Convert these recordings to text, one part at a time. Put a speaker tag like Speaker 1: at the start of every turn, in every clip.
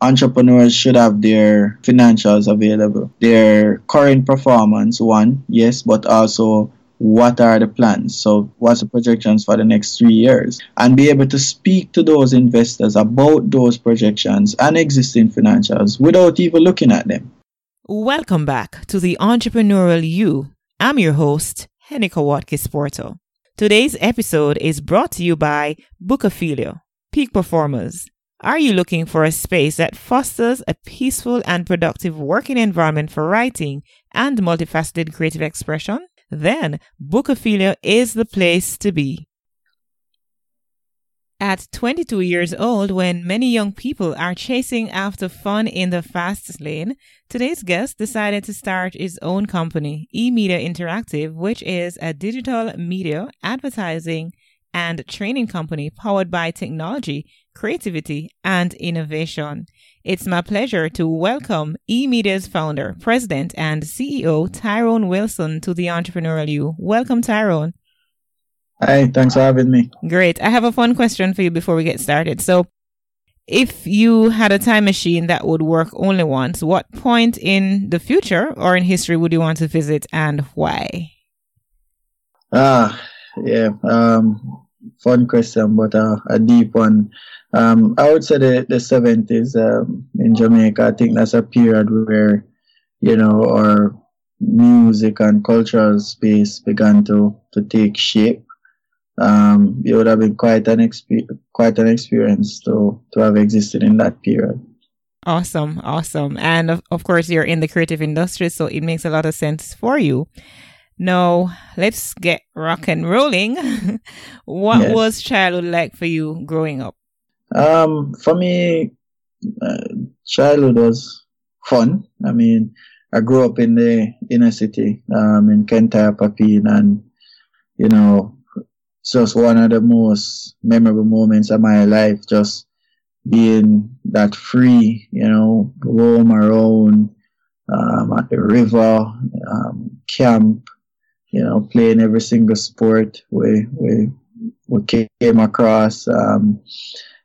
Speaker 1: entrepreneurs should have their financials available, their current performance, one, yes, but also what are the plans? So, what's the projections for the next three years? And be able to speak to those investors about those projections and existing financials without even looking at them.
Speaker 2: Welcome back to the Entrepreneurial You. I'm your host, Henneke Watkis Porter. Today's episode is brought to you by Bookophilia, Peak Performers, are you looking for a space that fosters a peaceful and productive working environment for writing and multifaceted creative expression? Then Bookophilia is the place to be. At 22 years old, when many young people are chasing after fun in the fast lane, today's guest decided to start his own company, eMedia Interactive, which is a digital media, advertising, and training company powered by technology creativity, and innovation. It's my pleasure to welcome eMedia's founder, president, and CEO Tyrone Wilson to the Entrepreneurial You. Welcome, Tyrone.
Speaker 1: Hi, thanks for having me.
Speaker 2: Great. I have a fun question for you before we get started. So, if you had a time machine that would work only once, what point in the future or in history would you want to visit and why?
Speaker 1: Ah, yeah. Um, fun question, but uh, a deep one. Um, I would say the, the 70s um, in Jamaica, I think that's a period where, you know, our music and cultural space began to, to take shape. Um, it would have been quite an exp- quite an experience to, to have existed in that period.
Speaker 2: Awesome, awesome. And of, of course, you're in the creative industry, so it makes a lot of sense for you. Now, let's get rock and rolling. what yes. was childhood like for you growing up?
Speaker 1: Um, for me, uh, childhood was fun. I mean, I grew up in the inner city, um, in Kintyre Papine, and you know, it's just one of the most memorable moments of my life. Just being that free, you know, roam around um, at the river, um, camp, you know, playing every single sport we we we came across. Um,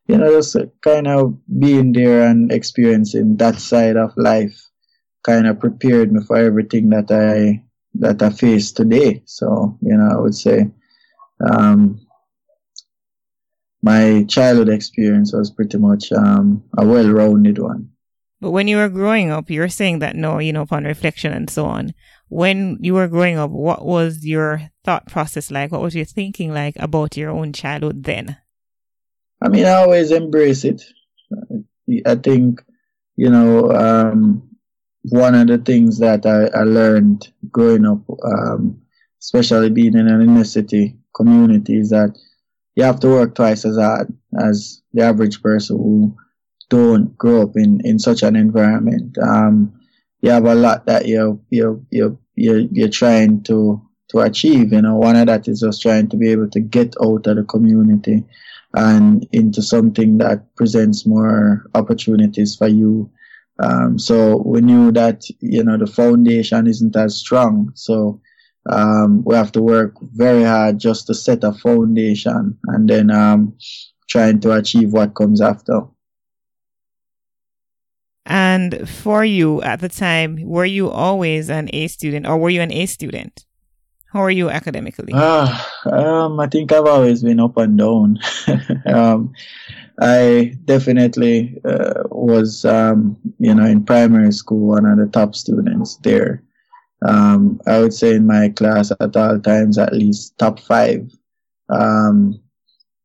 Speaker 1: you know, just kind of being there and experiencing that side of life kind of prepared me for everything that I that I face today. So, you know, I would say um, my childhood experience was pretty much um, a well-rounded one.
Speaker 2: But when you were growing up, you were saying that no, you know, upon reflection and so on. When you were growing up, what was your thought process like? What was your thinking like about your own childhood then?
Speaker 1: I mean, I always embrace it. I think, you know, um, one of the things that I, I learned growing up, um, especially being in an inner city community, is that you have to work twice as hard as the average person who don't grow up in, in such an environment. Um, you have a lot that you're, you're, you're, you're, you're trying to, to achieve. You know, one of that is just trying to be able to get out of the community and into something that presents more opportunities for you. Um, so we knew that, you know, the foundation isn't as strong. So, um, we have to work very hard just to set a foundation and then, um, trying to achieve what comes after.
Speaker 2: And for you at the time, were you always an A student or were you an A student? How are you academically?
Speaker 1: Uh, um, I think I've always been up and down. um, I definitely uh, was, um, you know, in primary school, one of the top students there. Um, I would say in my class at all times, at least top five. Um,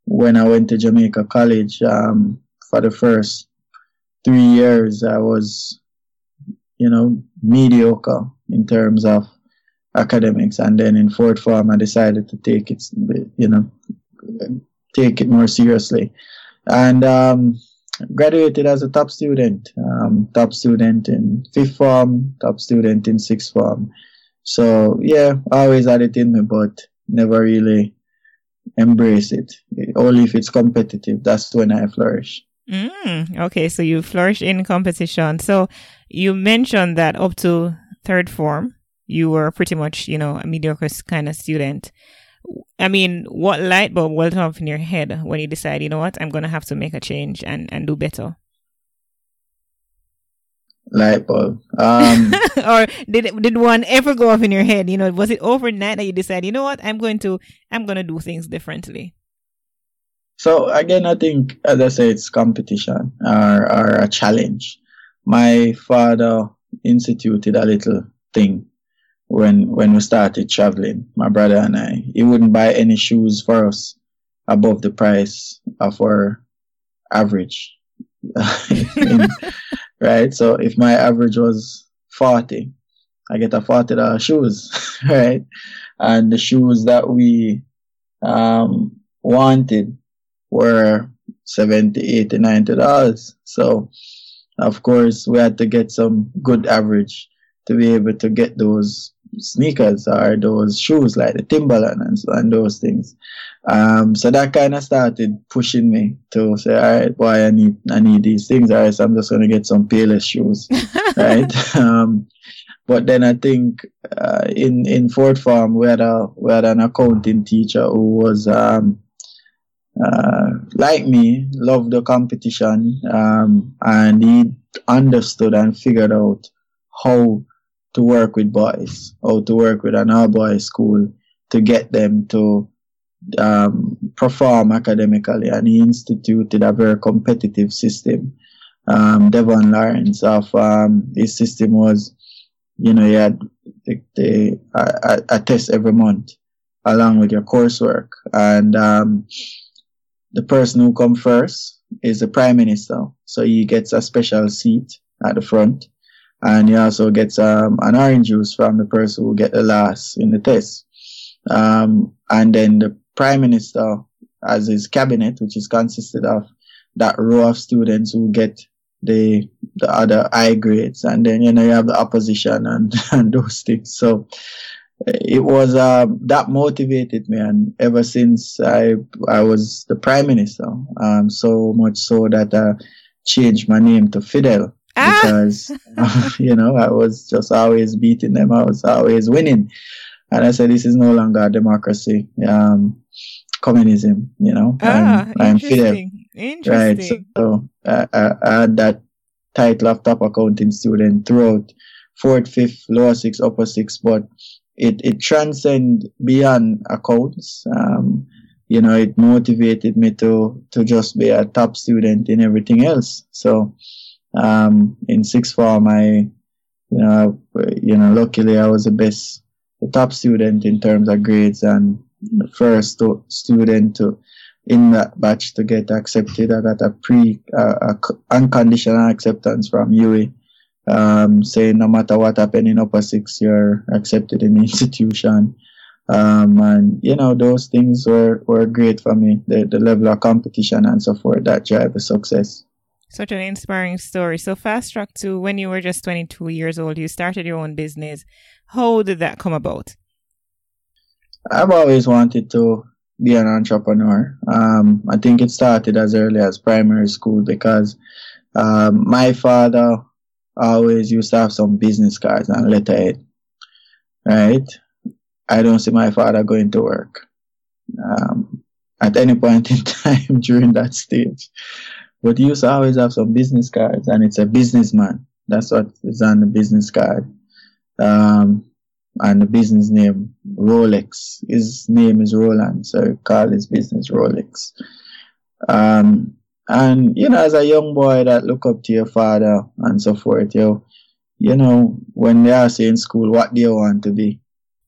Speaker 1: when I went to Jamaica College um, for the first three years, I was, you know, mediocre in terms of academics, and then in fourth form, I decided to take it, you know, take it more seriously. And um, graduated as a top student, um, top student in fifth form, top student in sixth form. So yeah, I always had it in me, but never really embrace it. Only if it's competitive, that's when I flourish.
Speaker 2: Mm, okay, so you flourish in competition. So you mentioned that up to third form, you were pretty much, you know, a mediocre kind of student. I mean, what light bulb went off in your head when you decide, you know what, I'm going to have to make a change and, and do better?
Speaker 1: Light bulb. Um,
Speaker 2: or did did one ever go off in your head? You know, was it overnight that you decided, you know what, I'm going to I'm going to do things differently?
Speaker 1: So again, I think, as I say, it's competition or, or a challenge. My father instituted a little thing when when we started traveling, my brother and I. He wouldn't buy any shoes for us above the price of our average. right? So if my average was 40, I get a $40 shoes, right? And the shoes that we um, wanted were 70, 80, 90 dollars. So of course we had to get some good average to be able to get those sneakers or those shoes like the Timberland and, so, and those things. Um, so that kind of started pushing me to say, all right, boy, I need, I need these things. All right, so I'm just going to get some Payless shoes, right? Um, but then I think uh, in in fourth form we had a we had an accounting teacher who was um, uh, like me, loved the competition, um, and he understood and figured out how to work with boys or to work with an all boys school to get them to um, perform academically. And he instituted a very competitive system. Um, Devon Lawrence of um, his system was, you know, you had the, the a, a, test every month along with your coursework, and um, the person who come first is the prime minister, so he gets a special seat at the front and he also gets um, an orange juice from the person who get the last in the test. Um, and then the prime minister as his cabinet, which is consisted of that row of students who get the the other high grades, and then you know you have the opposition and, and those things. So it was uh, that motivated me, and ever since I I was the prime minister, um, so much so that I changed my name to Fidel ah! because you know I was just always beating them. I was always winning, and I said this is no longer a democracy, um, communism. You know,
Speaker 2: ah, I'm, I'm Fidel,
Speaker 1: right? So uh, I, I had that title of top accounting student throughout fourth, fifth, lower six, upper six, but it it transcend beyond accounts. Um, you know, it motivated me to to just be a top student in everything else. So um, in sixth form, I, you know, you know, luckily I was the best, the top student in terms of grades and the first student to, in that batch to get accepted. I got a pre, uh, a unconditional acceptance from UWI, um, saying no matter what happened in upper six, you're accepted in the institution. Um, and you know, those things were, were great for me. The, the level of competition and so forth that drive the success.
Speaker 2: Such an inspiring story. So fast track to when you were just 22 years old, you started your own business. How did that come about?
Speaker 1: I've always wanted to be an entrepreneur. Um, I think it started as early as primary school because um, my father always used to have some business cards and letterhead. Right? I don't see my father going to work um, at any point in time during that stage. But you always have some business cards, and it's a businessman. That's what is on the business card. Um, and the business name Rolex. His name is Roland, so call his business Rolex. Um, and you know, as a young boy that look up to your father and so forth, you, you know, when they are saying school, what do you want to be?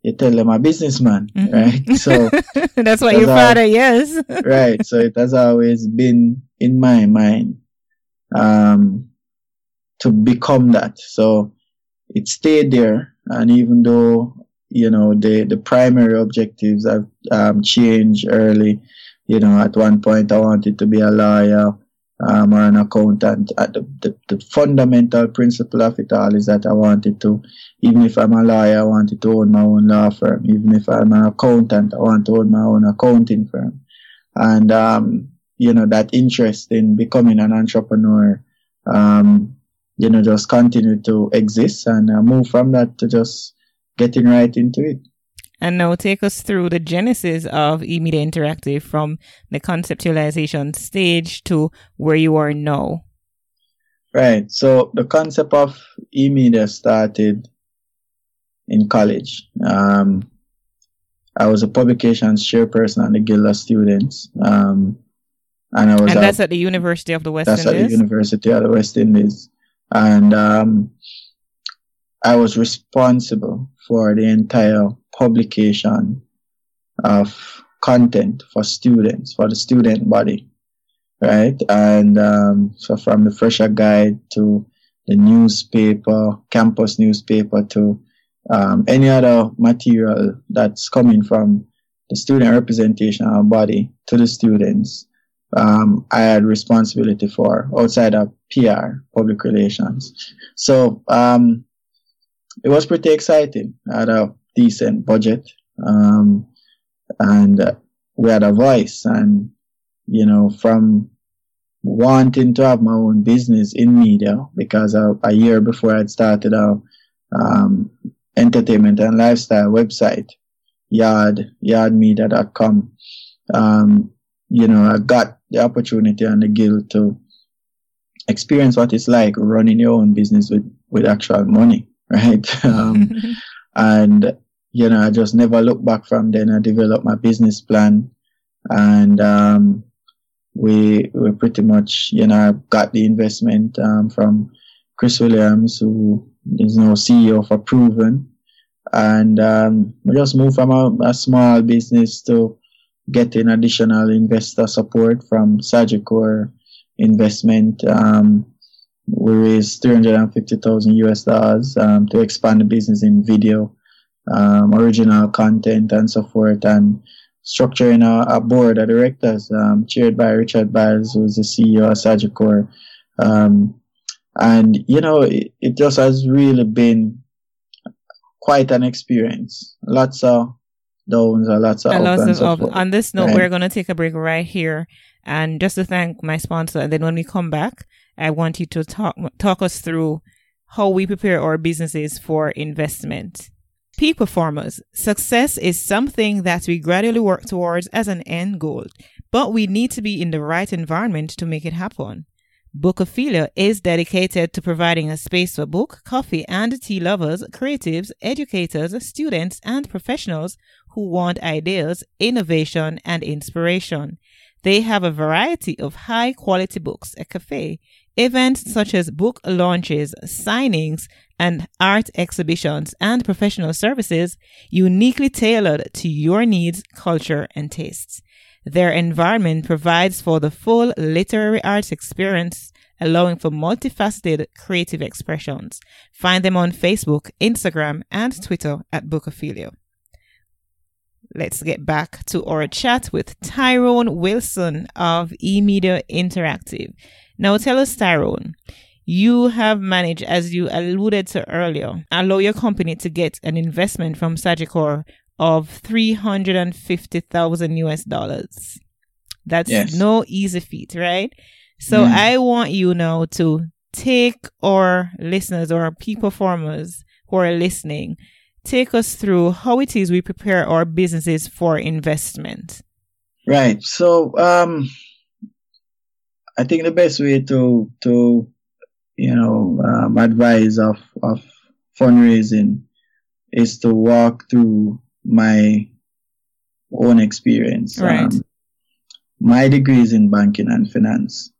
Speaker 1: you tell them a businessman, mm-hmm. right?
Speaker 2: So that's what your father, yes.
Speaker 1: right. So it has always been in my mind um, to become that. So it stayed there, and even though you know the the primary objectives have um, changed early, you know, at one point I wanted to be a lawyer. um, or an accountant. Uh, the, the, the, fundamental principle of it all is that I wanted to, even if I'm a lawyer, I wanted to own my own law firm. Even if I'm an accountant, I want to own my own accounting firm. And, um, you know, that interest in becoming an entrepreneur, um, you know, just continued to exist and uh, move from that to just getting right into it.
Speaker 2: And now take us through the genesis of eMedia Interactive from the conceptualization stage to where you are now.
Speaker 1: Right. So the concept of eMedia started in college. Um, I was a publications chairperson at the Guild of Students. Um,
Speaker 2: and I was and that's at, at, the University of the West
Speaker 1: that's
Speaker 2: Indies.
Speaker 1: That's at the University of the West Indies. And um, I was responsible for the entire publication of content for students, for the student body, right? And um, so from the fresher guide to the newspaper, campus newspaper to um, any other material that's coming from the student representation of body to the students, um, I had responsibility for outside of PR, public relations. So um, it was pretty exciting. I had a decent budget, um, and uh, we had a voice. And you know, from wanting to have my own business in media, because a, year before I'd started a um, entertainment and lifestyle website, yard yardmedia.com. Um, you know, I got the opportunity and the guild to experience what it's like running your own business with, with actual money, right? um, and, you know, I just never looked back from then. I developed my business plan and, um, we, we pretty much, you know, got the investment, um, from Chris Williams, who is now CEO for Proven. And, um, we just moved from a, a small business to getting additional investor support from Sagicor investment. Um, we raised 350,000 US dollars um, to expand the business in video, um, original content, and so forth, and structuring a, a board of directors um, chaired by Richard Byles, who's the CEO of Sagicor. Um, and, you know, it, it just has really been quite an experience. Lots of downs and lots of and lots of up.
Speaker 2: On this note, right. we're going to take a break right here, and just to thank my sponsor. And then when we come back, I want you to talk talk us through how we prepare our businesses for investment. Peak performers. Success is something that we gradually work towards as an end goal, but we need to be in the right environment to make it happen. Bookophilia is dedicated to providing a space for book, coffee, and tea lovers, creatives, educators, students, and professionals who want ideas, innovation, and inspiration. They have a variety of high quality books, a cafe, events such as book launches, signings, and art exhibitions, and professional services uniquely tailored to your needs, culture, and tastes. Their environment provides for the full literary arts experience, allowing for multifaceted creative expressions. Find them on Facebook, Instagram, and Twitter at Bookophilia. Let's get back to our chat with Tyrone Wilson of eMedia Interactive. Now tell us, Tyrone, you have managed, as you alluded to earlier, allow your company to get an investment from Sagicor of 350,000 US dollars. That's yes. no easy feat, right? So mm. I want you now to take our listeners or our peak performers who are listening, take us through how it is we prepare our businesses for investment.
Speaker 1: Right. So um I think the best way to to you know um, advise of of fundraising is to walk through my own experience.
Speaker 2: Right. Um,
Speaker 1: my degree is in banking and finance.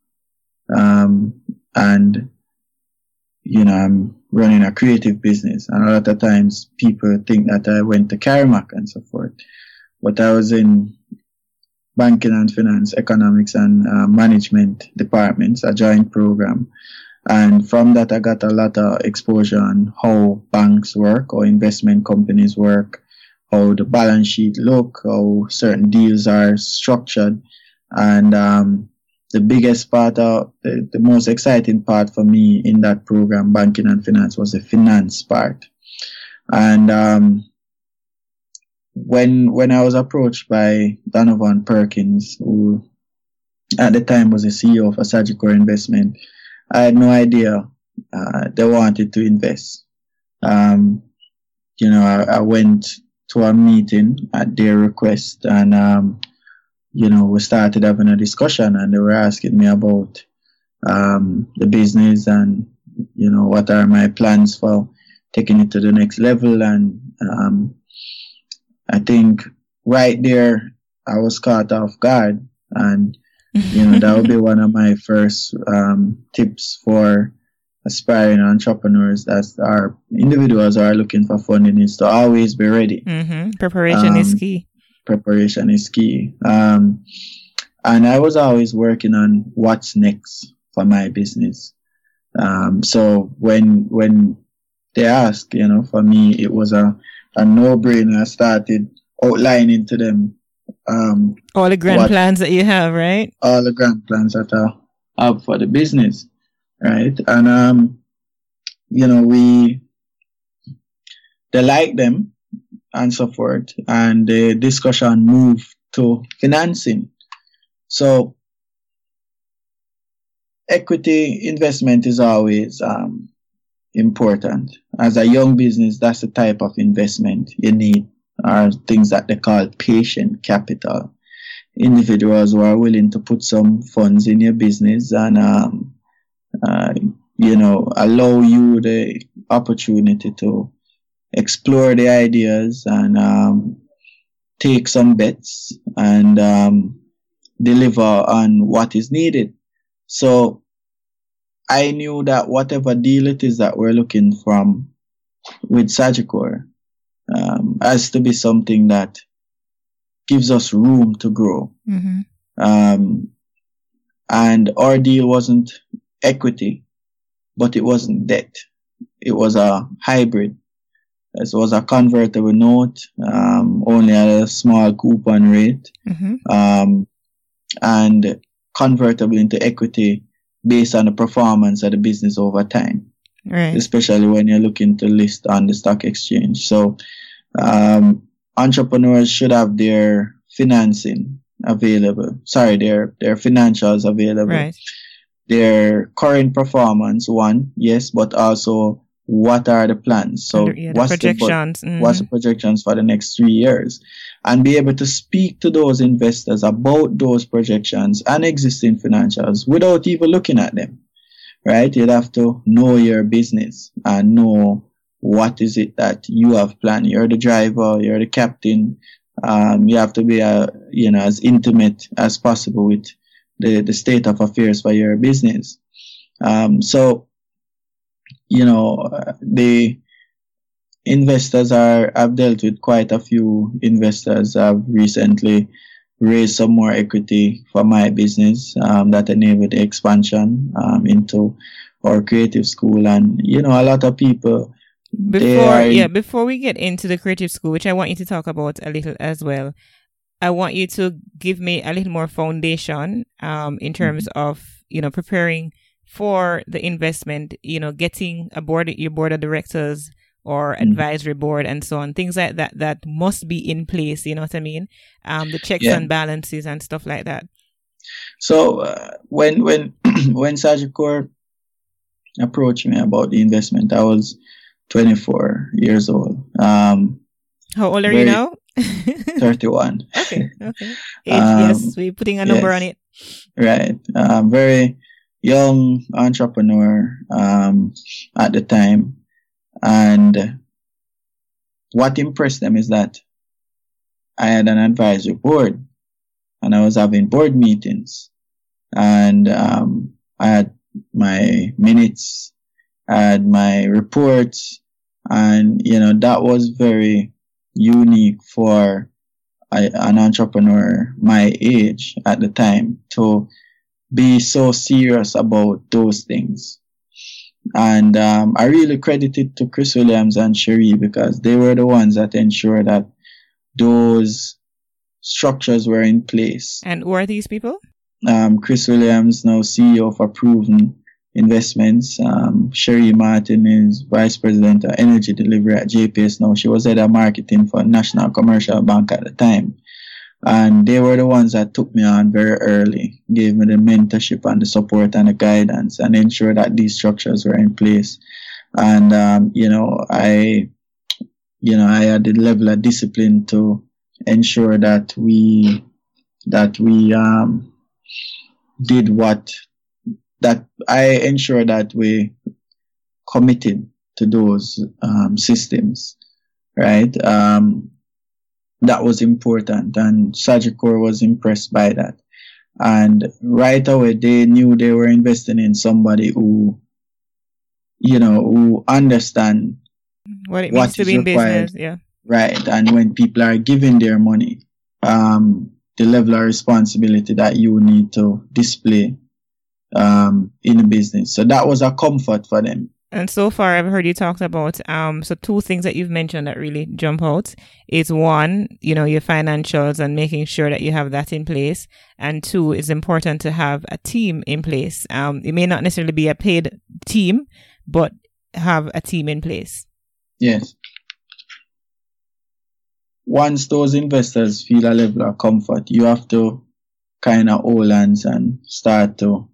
Speaker 1: Um, and, you know, I'm running a creative business. And a lot of times people think that I went to Carimac and so forth. But I was in banking and finance, economics and uh, management departments, a joint program. And from that, I got a lot of exposure on how banks work or investment companies work, how the balance sheet look, how certain deals are structured, and um, the biggest part of the, the most exciting part for me in that program, banking and finance, was the finance part. And um, when when I was approached by Donovan Perkins, who at the time was the CEO of Sagicor Investment, I had no idea uh, they wanted to invest. Um, you know, I, I, went to a meeting at their request, and um, you know, we started having a discussion, and they were asking me about um, the business and you know what are my plans for taking it to the next level, and um, I think right there I was caught off guard, and you know that would be one of my first um, tips for aspiring entrepreneurs that are individuals are looking for funding is to always be ready.
Speaker 2: Mm-hmm. Preparation um, is key.
Speaker 1: Preparation is key. Um, and I was always working on what's next for my business. Um, so when when they asked, you know, for me it was a, a no brainer. I started outlining to them um,
Speaker 2: all the grand what, plans that you have, right?
Speaker 1: All the grand plans that I have for the business, right? And um, you know, we they like them and so forth, and the discussion moved to financing. So equity investment is always um, important. As a young business, that's the type of investment you need are things that they call patient capital. Individuals who are willing to put some funds in your business and, um, uh, you know, allow you the opportunity to explore the ideas and um, take some bets and um, deliver on what is needed. So I knew that whatever deal it is that we're looking from with Sagicor, um, has to be something that gives us room to grow.
Speaker 2: Mm-hmm.
Speaker 1: Um, and our deal wasn't equity, but it wasn't debt. It was a hybrid. It was a convertible note, um, only at a small coupon rate,
Speaker 2: mm-hmm.
Speaker 1: um, and convertible into equity based on the performance of the business over time
Speaker 2: right.
Speaker 1: especially when you're looking to list on the stock exchange. So, um, entrepreneurs should have their financing available. Sorry, their their financials available.
Speaker 2: Right.
Speaker 1: Their current performance, one, yes, but also what are the plans? So
Speaker 2: Under, yeah, what's the projections?
Speaker 1: The, mm-hmm. What's the projections for the next three years? And be able to speak to those investors about those projections and existing financials without even looking at them right? You'd have to know your business and know what is it that you have planned. You're the driver, you're the captain. Um, you have to be, uh, you know, as intimate as possible with the, the state of affairs for your business. Um, so, you know, the investors are, I've dealt with quite a few investors. I've recently raised some more equity for my business um, that enabled expansion um, into our creative school. And, you know, a lot of people.
Speaker 2: Before, yeah, before we get into the creative school, which I want you to talk about a little as well, I want you to give me a little more foundation um, in terms mm-hmm. of, you know, preparing for the investment, you know, getting a board, your board of directors or mm-hmm. advisory board and so on things like that that must be in place you know what i mean? Um the checks yeah. and balances and stuff like that.
Speaker 1: So uh, when when when sagicor approached me about the investment i was 24 years old. Um
Speaker 2: how old are you now?
Speaker 1: 31
Speaker 2: okay okay. Age, um, yes we're putting a number yes, on it.
Speaker 1: Right. Um very young entrepreneur um at the time. And what impressed them is that I had an advisory board and I was having board meetings. And um, I had my minutes, I had my reports, and you know that was very unique for a, an entrepreneur my age at the time to be so serious about those things. And um, I really credit it to Chris Williams and Sherry because they were the ones that ensured that those structures were in place.
Speaker 2: And who are these people?
Speaker 1: um, Chris Williams, now CEO of Proven Investments. Um, Sherry Martin is Vice President of Energy Delivery at JPS now. She was head of marketing for National Commercial Bank at the time. And they were the ones that took me on very early, gave me the mentorship and the support and the guidance and ensured that these structures were in place. And, um, you know, I, you know, I had the level of discipline to ensure that we, that we, um, did what, that I ensure that we committed to those, um, systems, right? Um, that was important and Sagicor was impressed by that. And right away they knew they were investing in somebody who, you know, who understand
Speaker 2: what it means what to be in business. Yeah.
Speaker 1: Right. And when people are giving their money, um, the level of responsibility that you need to display um, in a business. So that was a comfort for them.
Speaker 2: And so far, I've heard you talk about um, so two things that you've mentioned that really jump out is one, you know, your financials and making sure that you have that in place, and two, it's important to have a team in place. Um, it may not necessarily be a paid team, but have a team in place.
Speaker 1: Yes. Once those investors feel a level of comfort, you have to kind of hold hands and start to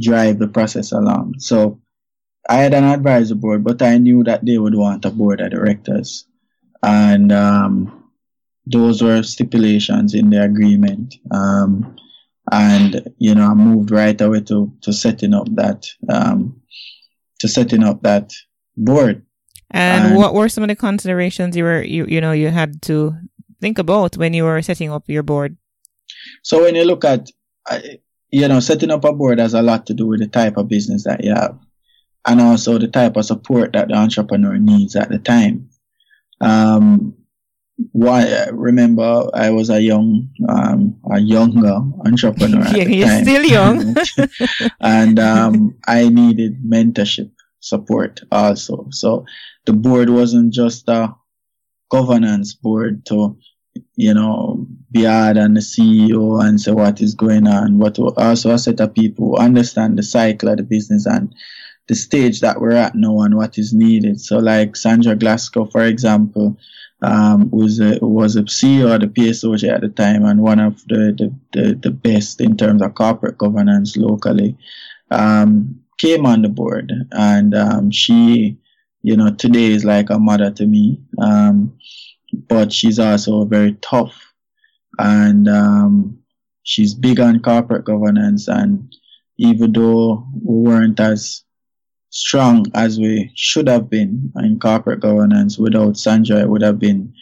Speaker 1: drive the process along. So I had an advisory board, but I knew that they would want a board of directors. And um, those were stipulations in the agreement. Um, and, you know, I moved right away to, to setting up that, um, to setting up that board.
Speaker 2: And, and, what were some of the considerations you were, you, you know, you had to think about when you were setting up your board?
Speaker 1: So when you look at, you know, setting up a board has a lot to do with the type of business that you have and also the type of support that the entrepreneur needs at the time. Um, why remember I was a young, um, a younger entrepreneur.
Speaker 2: yeah, you're
Speaker 1: time.
Speaker 2: still young.
Speaker 1: and, um, I needed mentorship support also. So the board wasn't just a governance board to, you know, be hard on the CEO and say what is going on, but also a set of people who understand the cycle of the business and the stage that we're at now and what is needed. So like Sandra Glasgow, for example, um, was a, was a CEO of the PSOJ at the time and one of the, the, the, the best in terms of corporate governance locally, um, came on the board and, um, she, you know, today is like a mother to me. Um, but she's also very tough and, um, she's big on corporate governance and even though we weren't as strong as we should have been in corporate governance without Sandra, it would have been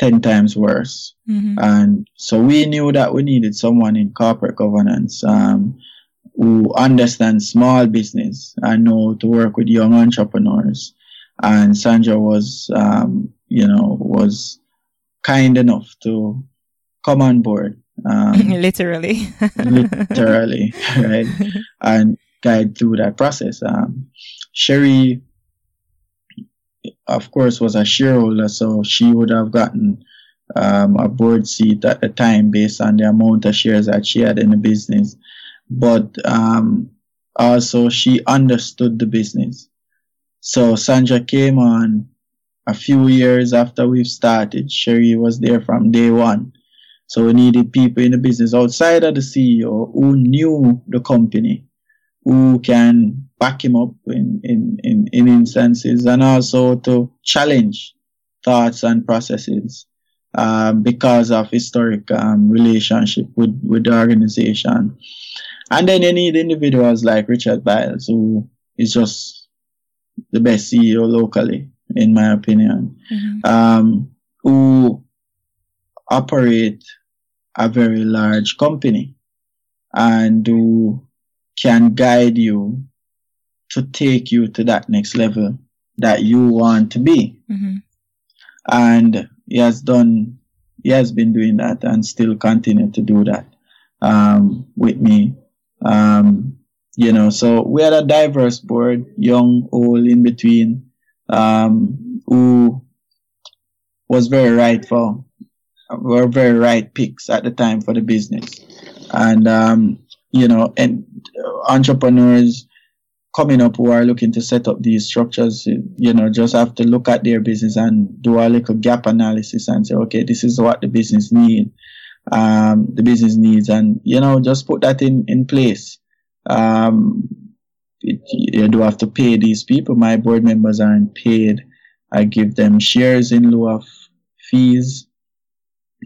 Speaker 1: 10 times worse. Mm-hmm. And so we knew that we needed someone in corporate governance um, who understands small business and know to work with young entrepreneurs. And Sandra was, um, you know, was kind enough to come on board. Um,
Speaker 2: literally.
Speaker 1: literally, right? And guide through that process. Um, Sherry, of course, was a shareholder, so she would have gotten um, a board seat at the time based on the amount of shares that she had in the business. But um, also, she understood the business. So Sandra came on a few years after we've started. Sherry was there from day one. So we needed people in the business outside of the CEO who knew the company who can back him up in, in, in, in instances and also to challenge thoughts and processes um, because of historic um, relationship with, with the organization. And then you need individuals like Richard Byles, who is just the best CEO locally, in my opinion, mm-hmm. um, who operate a very large company and who can guide you to take you to that next level that you want to be. Mm-hmm. And he has done, he has been doing that and still continue to do that um, with me. Um, you know, so we had a diverse board, young, old, in between, um, who was very right for, were very right picks at the time for the business. And, um, you know, and entrepreneurs coming up who are looking to set up these structures, you know, just have to look at their business and do a little gap analysis and say, okay, this is what the business need, um, the business needs, and you know, just put that in in place. Um, it, you do have to pay these people. My board members aren't paid. I give them shares in lieu of fees.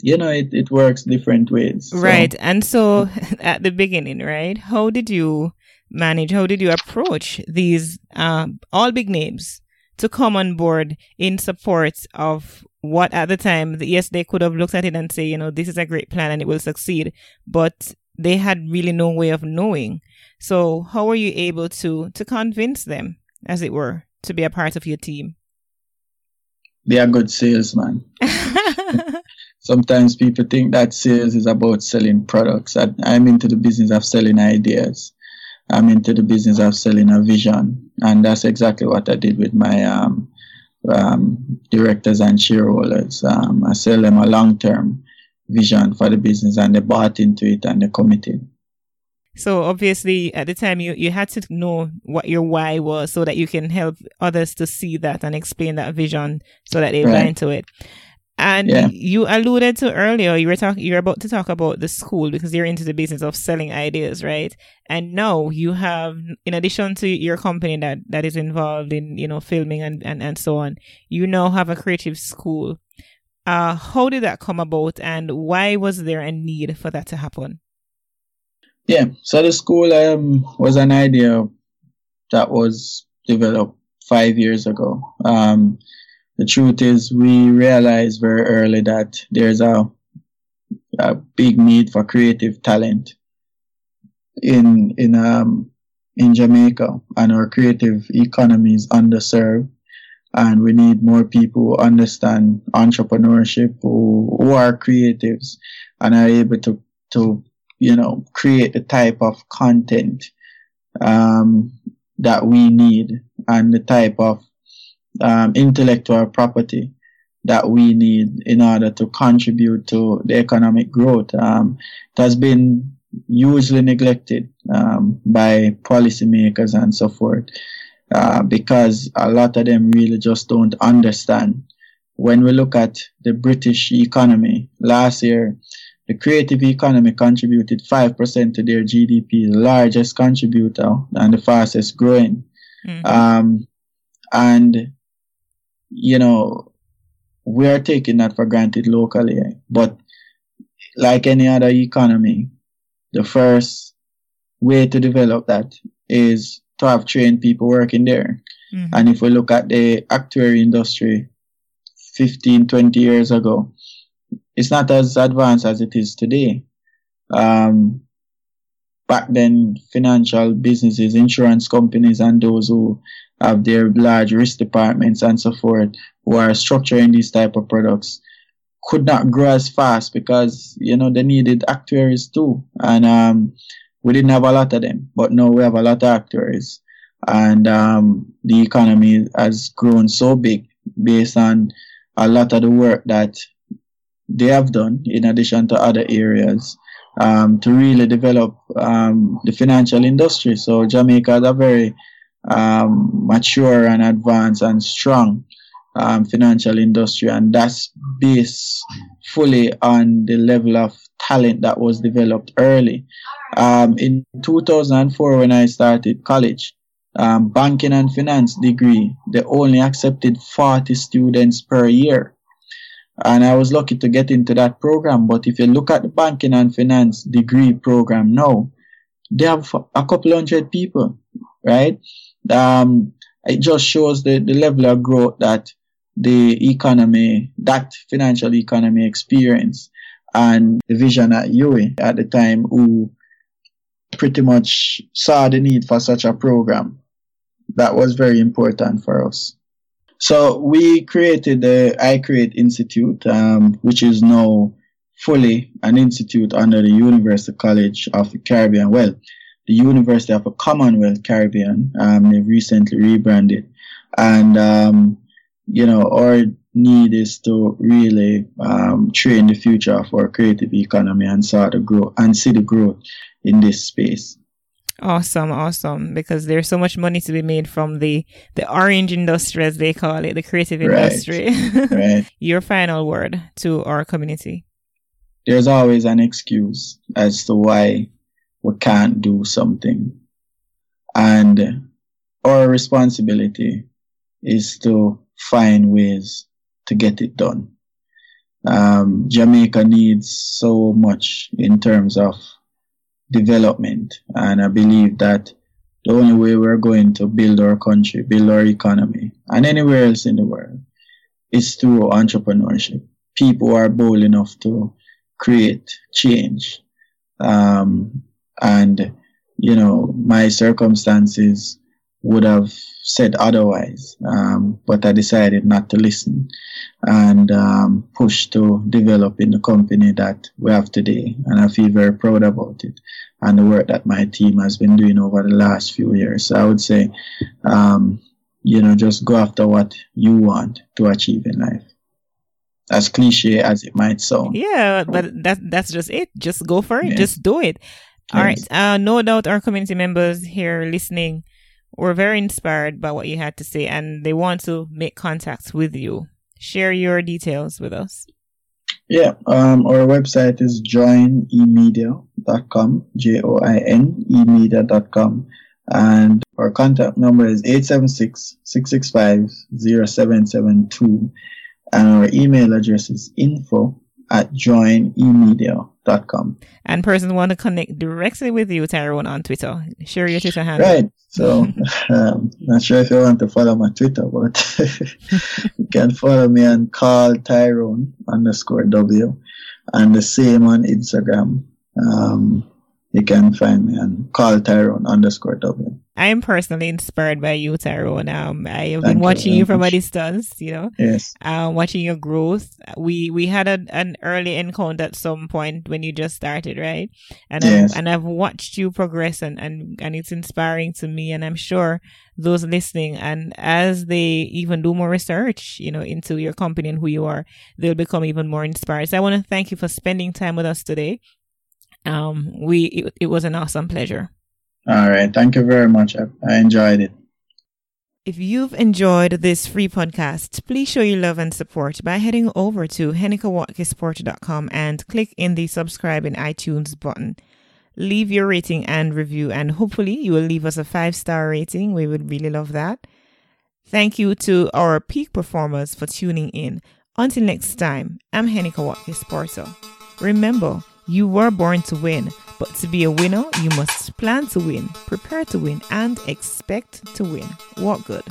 Speaker 1: You know, it, it works different ways.
Speaker 2: So. Right. And so at the beginning, right, how did you manage, how did you approach these uh, all big names to come on board in support of what at the time, yes, they could have looked at it and say, you know, this is a great plan and it will succeed, but they had really no way of knowing. So how were you able to to convince them, as it were, to be a part of your team?
Speaker 1: They are good salesmen. Sometimes people think that sales is about selling products. I, I'm into the business of selling ideas. I'm into the business of selling a vision, and that's exactly what I did with my um, um, directors and shareholders. Um, I sell them a long-term vision for the business, and they bought into it and they committed.
Speaker 2: So obviously, at the time, you you had to know what your why was, so that you can help others to see that and explain that vision, so that they right. buy into it. And yeah. you alluded to earlier, you were talking, you're about to talk about the school because you're into the business of selling ideas, right? And now you have, in addition to your company that, that is involved in, you know, filming and, and, and so on, you now have a creative school. Uh, how did that come about and why was there a need for that to happen?
Speaker 1: Yeah, so the school um, was an idea that was developed five years ago. Um, the truth is we realized very early that there's a, a big need for creative talent in in um in Jamaica and our creative economy is underserved and we need more people who understand entrepreneurship who, who are creatives and are able to to you know create the type of content um, that we need and the type of um, intellectual property that we need in order to contribute to the economic growth. Um, it has been hugely neglected um, by policymakers and so forth uh, because a lot of them really just don't understand. When we look at the British economy, last year, the creative economy contributed 5% to their GDP, the largest contributor and the fastest growing. Mm-hmm. Um, and you know, we are taking that for granted locally. But like any other economy, the first way to develop that is to have trained people working there. Mm-hmm. And if we look at the actuary industry 15, 20 years ago, it's not as advanced as it is today. Um, back then, financial businesses, insurance companies, and those who have their large risk departments and so forth who are structuring these type of products could not grow as fast because you know they needed actuaries too and um, we didn't have a lot of them but now we have a lot of actuaries and um, the economy has grown so big based on a lot of the work that they have done in addition to other areas um, to really develop um, the financial industry so jamaica is a very um, mature and advanced and strong um, financial industry, and that's based fully on the level of talent that was developed early. Um, in 2004, when I started college, um, banking and finance degree, they only accepted 40 students per year. And I was lucky to get into that program. But if you look at the banking and finance degree program now, they have a couple hundred people, right? um, it just shows the, the level of growth that the economy, that financial economy experienced and the vision at UWI at the time who pretty much saw the need for such a program. That was very important for us. So we created the iCreate Institute, um, which is now fully an institute under the University College of the Caribbean. Well, the University of the Commonwealth Caribbean. Um, they've recently rebranded, and um, you know our need is to really um, train the future for creative economy and start to grow and see the growth in this space.
Speaker 2: Awesome, awesome. Because there's so much money to be made from the the orange industry, as they call it, the creative
Speaker 1: Right.
Speaker 2: industry.
Speaker 1: Right.
Speaker 2: Your final word to our community.
Speaker 1: There's always an excuse as to why we can't do something. And our responsibility is to find ways to get it done. Um, Jamaica needs so much in terms of development. And I believe that the only way we're going to build our country, build our economy, and anywhere else in the world is through entrepreneurship. People are bold enough to create change. Um, and, you know, my circumstances would have said otherwise, um, but I decided not to listen and um, push to develop in the company that we have today. And I feel very proud about it and the work that my team has been doing over the last few years. So I would say, um, you know, just go after what you want to achieve in life. As cliche as it might sound.
Speaker 2: Yeah, but that that's just it. Just go for it.
Speaker 1: Yeah.
Speaker 2: Just do it. All right.
Speaker 1: Yes.
Speaker 2: Uh, no doubt our community members here listening were very inspired by what you had to say and they want to make contact with you. Share your details with us.
Speaker 1: Yeah, um, our website is joinemedia.com, J-O-I-N, emedia.com. And our contact number is 876-665-0772. And our email address is info at joinemedia.com.
Speaker 2: And persons want to connect directly with you, Tyrone, on Twitter. Share your Twitter handle.
Speaker 1: Right. So, um, not sure if you want to follow my Twitter, but you can follow me on Carl Tyrone underscore W and the same on Instagram. Um, you can find me on Carl Tyrone underscore W.
Speaker 2: I am personally inspired by you, Tyrone. Um, I have
Speaker 1: Thank
Speaker 2: been watching
Speaker 1: very
Speaker 2: you from a distance, you know.
Speaker 1: Yes.
Speaker 2: uh, watching your growth. We we had a, an early encounter at some point when you just started, right? And
Speaker 1: Yes.
Speaker 2: I've, and I've watched you progress, and, and and it's inspiring to me. And I'm sure those listening, and as they even do more research, you know, into your company and who you are, they'll become even more inspired. So I want to thank you for spending time with us today. Um, we it, it was an awesome pleasure.
Speaker 1: All right. Thank you very much. I, I enjoyed it.
Speaker 2: If you've enjoyed this free podcast, please show your love and support by heading over to hennekewatkisporter.com and click in the subscribe in iTunes button. Leave your rating and review, and hopefully you will leave us a five star rating. We would really love that. Thank you to our peak performers for tuning in. Until next time, I'm Watkis Porter. Remember, you were born to win, but to be a winner, you must plan to win, prepare to win, and expect to win. What good?